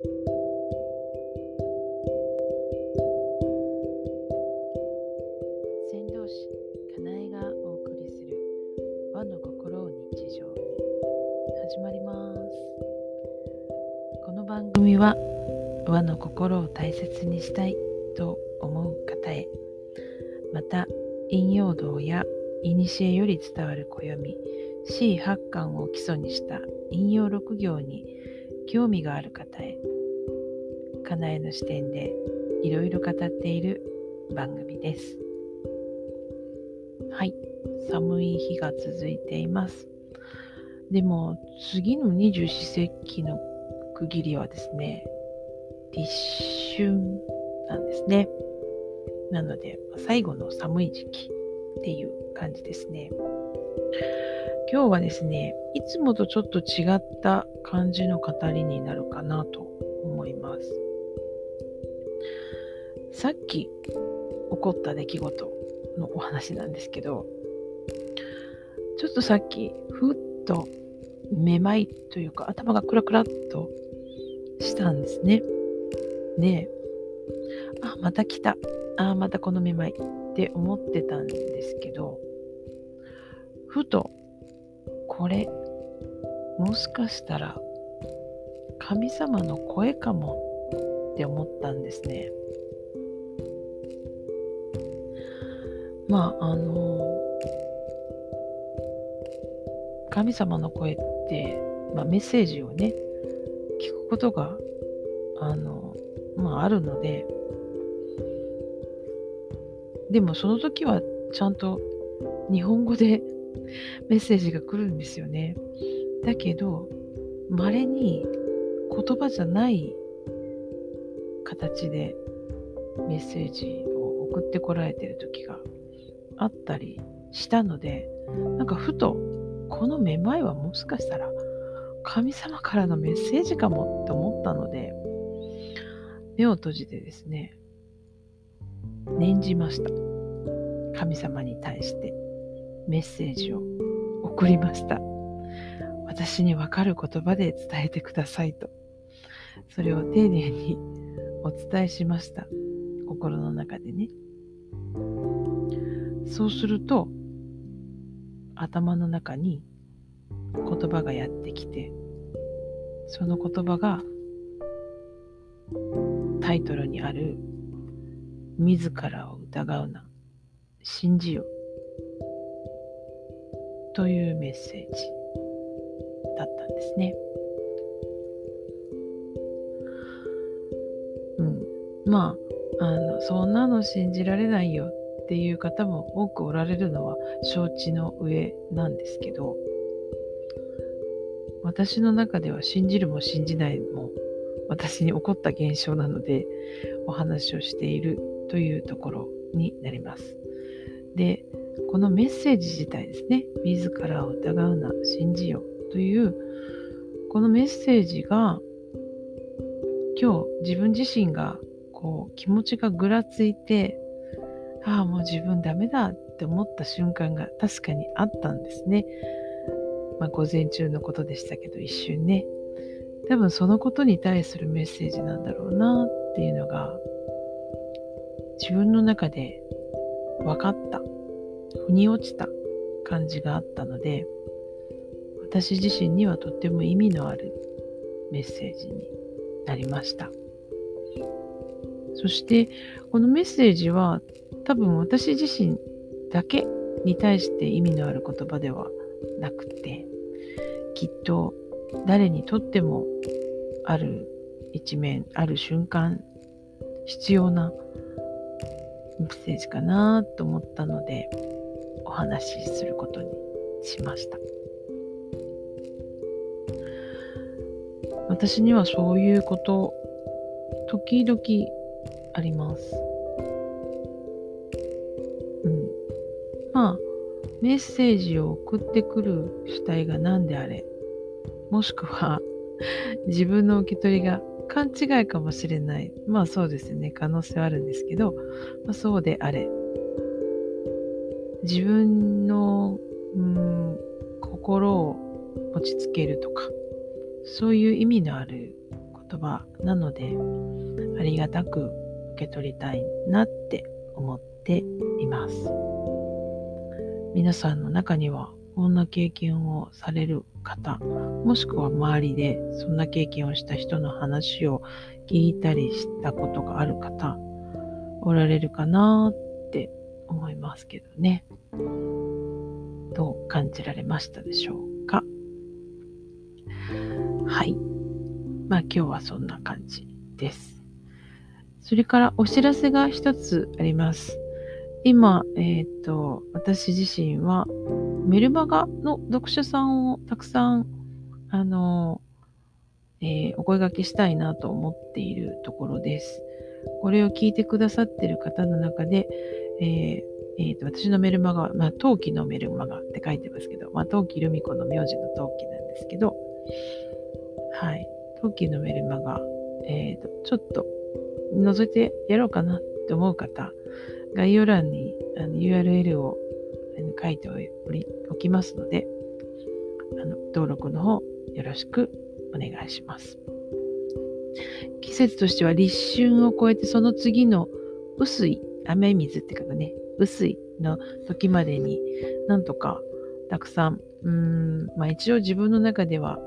先導師かなえがお送りする。和の心を日常。に始まります。この番組は和の心を大切にしたいと思う方へ。また引用道や古より伝わる暦 C8 巻を基礎にした引用6行に興味がある方へかなえの視点でいろいろ語っている番組です。はい、寒い日が続いています。でも次の二十四節気の区切りはですね、立春なんですね。なので、最後の寒い時期っていう感じですね。今日はですね、いつもとちょっと違った感じの語りになるかなと思います。さっき起こった出来事のお話なんですけど、ちょっとさっき、ふっとめまいというか頭がクラクラっとしたんですね。で、あ、また来た。あ、またこのめまいって思ってたんですけど、ふと、これ、もしかしたら神様の声かもって思ったんですね。まああの神様の声って、まあ、メッセージをね聞くことがあの、まあ、あるのででもその時はちゃんと日本語でメッセージが来るんですよね。だけど稀に言葉じゃない形でメッセージを送ってこられてる時があったりしたのでなんかふとこのめまいはもしかしたら神様からのメッセージかもって思ったので目を閉じてですね念じました神様に対してメッセージを送りました。私にわかる言葉で伝えてくださいと。それを丁寧にお伝えしました。心の中でね。そうすると頭の中に言葉がやってきてその言葉がタイトルにある「自らを疑うな信じよ」というメッセージだったんですね。うん、まああのそんなの信じられないよっていう方も多くおられるのは承知の上なんですけど私の中では信じるも信じないも私に起こった現象なのでお話をしているというところになります。で、このメッセージ自体ですね、自らを疑うな、信じようという、このメッセージが今日自分自身がこう気持ちがぐらついてああ、もう自分ダメだって思った瞬間が確かにあったんですね。まあ、午前中のことでしたけど、一瞬ね。多分そのことに対するメッセージなんだろうなっていうのが、自分の中で分かった、腑に落ちた感じがあったので、私自身にはとっても意味のあるメッセージになりました。そして、このメッセージは多分私自身だけに対して意味のある言葉ではなくてきっと誰にとってもある一面ある瞬間必要なメッセージかなと思ったのでお話しすることにしました私にはそういうこと時々ありますうんまあ、メッセージを送ってくる主体が何であれ、もしくは 自分の受け取りが勘違いかもしれない。まあそうですね、可能性はあるんですけど、まあ、そうであれ。自分の、うん、心を落ち着けるとか、そういう意味のある言葉なので、ありがたく受け取りたいなって思っています。皆さんの中にはこんな経験をされる方、もしくは周りでそんな経験をした人の話を聞いたりしたことがある方、おられるかなって思いますけどね。どう感じられましたでしょうか？はい。まあ今日はそんな感じです。それからお知らせが一つあります。今、えっ、ー、と、私自身はメルマガの読者さんをたくさん、あの、えー、お声掛けしたいなと思っているところです。これを聞いてくださっている方の中で、えーえーと、私のメルマガ、まあ、陶器のメルマガって書いてますけど、まあ、陶器ルミ子の名字の陶器なんですけど、はい、陶器のメルマガ、えーと、ちょっと覗いてやろうかなって思う方、概要欄にあの URL を書いておりおきますので、あの登録の方よろしくお願いします。季節としては立春を超えてその次の薄い雨水って書くね、薄いの時までになんとかたくさん、うん、まあ一応自分の中では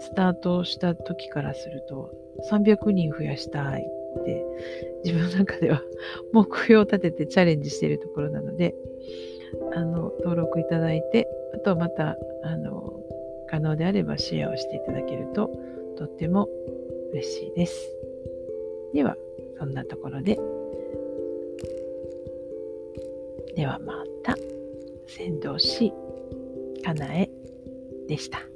スタートした時からすると300人増やしたいって自分の中では 目標を立ててチャレンジしているところなので、あの、登録いただいて、あとはまた、あの、可能であればシェアをしていただけるととっても嬉しいです。では、そんなところで。ではまた、先導し、かなえでした。